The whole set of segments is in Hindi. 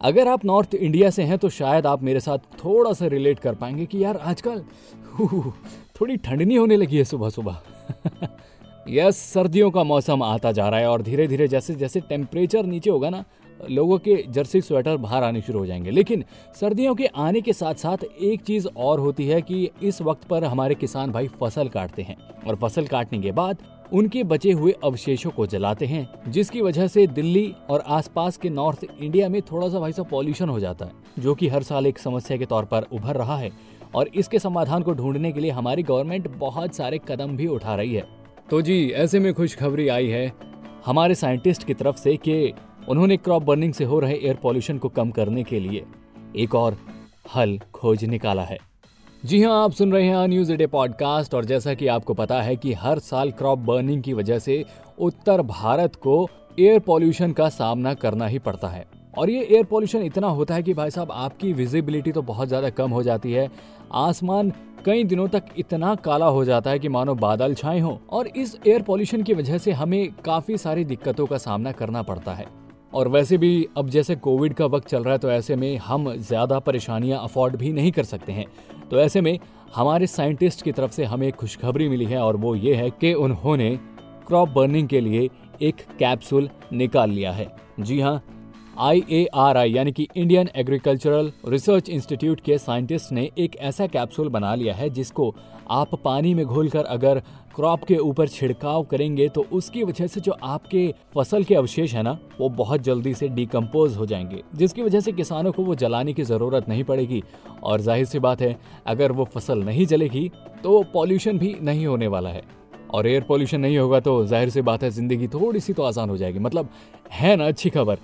अगर आप नॉर्थ इंडिया से हैं तो शायद आप मेरे साथ थोड़ा सा रिलेट कर पाएँगे कि यार, आजकल थोड़ी ठंडनी होने लगी है सुबह सुबह। यस, सर्दियों का मौसम आता जा रहा है और धीरे धीरे जैसे जैसे टेम्परेचर नीचे होगा ना, लोगों के जर्सी स्वेटर बाहर आने शुरू हो जाएँगे। लेकिन सर्दियों के आने के साथ साथ एक चीज़ और होती है कि इस वक्त पर हमारे किसान भाई फ़सल काटते हैं। और फ़सल काटने के बाद उनके बचे हुए अवशेषों को जलाते हैं जिसकी वजह से दिल्ली और आसपास के नॉर्थ इंडिया में थोड़ा सा भाई सा पॉल्यूशन हो जाता है जो कि हर साल एक समस्या के तौर पर उभर रहा है और इसके समाधान को ढूँढने के लिए हमारी गवर्नमेंट बहुत सारे कदम भी उठा रही है। तो जी ऐसे में खुशखबरी आई है। हमारे साइंटिस्ट की तरफ़ से कि उन्होंने क्रॉप बर्निंग से हो रहे एयर पॉल्यूशन को कम करने के लिए एक और हल खोज निकाला है। जी हाँ आप सुन रहे हैं न्यूज़ डे पॉडकास्ट और जैसा कि आपको पता है कि हर साल क्रॉप बर्निंग की वजह से उत्तर भारत को एयर पॉल्यूशन का सामना करना ही पड़ता है। और ये एयर पॉल्यूशन इतना होता है कि भाई साहब, आपकी विजिबिलिटी तो बहुत ज़्यादा कम हो जाती है। आसमान कई दिनों तक इतना काला हो जाता है कि मानो बादल छाए हों और इस एयर पॉल्यूशन की वजह से हमें काफ़ी सारी दिक्कतों का सामना करना पड़ता है। और वैसे भी अब जैसे कोविड का वक्त चल रहा है तो ऐसे में हम ज़्यादा परेशानियाँ अफोर्ड भी नहीं कर सकते हैं। तो ऐसे में, हमारे साइंटिस्ट की तरफ़ से हमें खुशखबरी मिली है और वो ये है कि उन्होंने क्रॉप बर्निंग के लिए एक कैप्सूल निकाल लिया है। जी हाँ आई यानी कि इंडियन एग्रीकल्चरल रिसर्च इंस्टीट्यूट के साइंटिस्ट ने एक ऐसा कैप्सूल बना लिया है जिसको आप पानी में घोलकर अगर क्रॉप के ऊपर छिड़काव करेंगे तो उसकी वजह से जो आपके फ़सल के अवशेष है ना, वो बहुत जल्दी से डिकम्पोज हो जाएँगे। जिसकी वजह से किसानों को वो जलाने की ज़रूरत नहीं पड़ेगी। और ज़ाहिर सी बात है, अगर वो फ़सल नहीं जलेगी तो पॉल्यूशन भी नहीं होने वाला है। और एयर पॉल्यूशन नहीं होगा तो ज़ाहिर सी बात है, ज़िंदगी थोड़ी सी तो आसान हो जाएगी। मतलब है ना अच्छी खबर?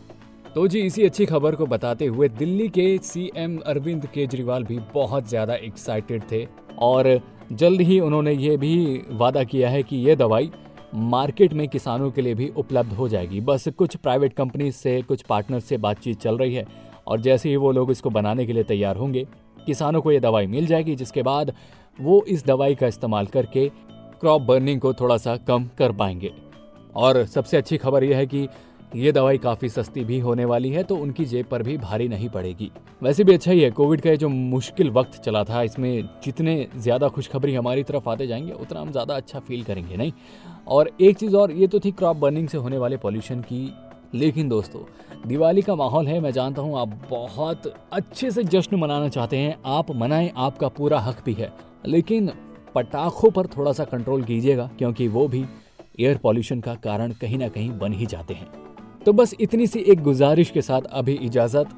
तो जी, इसी अच्छी खबर को बताते हुए दिल्ली के सीएम अरविंद केजरीवाल भी बहुत ज़्यादा एक्साइटेड थे और जल्द ही उन्होंने ये भी वादा किया है कि ये दवाई मार्केट में किसानों के लिए भी उपलब्ध हो जाएगी। बस कुछ प्राइवेट कंपनी से, कुछ पार्टनर से बातचीत चल रही है और जैसे ही वो लोग इसको बनाने के लिए तैयार होंगे, किसानों को ये दवाई मिल जाएगी, जिसके बाद वो इस दवाई का इस्तेमाल करके क्रॉप बर्निंग को थोड़ा सा कम कर पाएँगे। और सबसे अच्छी खबर यह है कि ये दवाई काफ़ी सस्ती भी होने वाली है तो उनकी जेब पर भी भारी नहीं पड़ेगी। वैसे भी अच्छा ही है, कोविड का ये जो मुश्किल वक्त चला था, इसमें जितने ज़्यादा खुशखबरी हमारी तरफ़ आते जाएँगे, उतना हम ज़्यादा अच्छा फील करेंगे, नहीं? और एक चीज़ और, ये तो थी क्रॉप बर्निंग से होने वाले पॉल्यूशन की। लेकिन दोस्तों, दिवाली का माहौल है, मैं जानता हूँ आप बहुत अच्छे से जश्न मनाना चाहते हैं, आप मनाएँ, आपका पूरा हक भी है। लेकिन पटाखों पर थोड़ा सा कंट्रोल कीजिएगा, क्योंकि वो भी एयर पॉल्यूशन का कारण कहीं ना कहीं बन ही जाते हैं। तो बस इतनी सी एक गुजारिश के साथ अभी इजाज़त।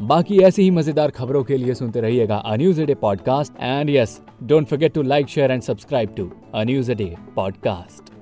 बाकी ऐसी ही मज़ेदार खबरों के लिए सुनते रहिएगा a news day podcast and yes don't forget to like share and subscribe to a news day podcast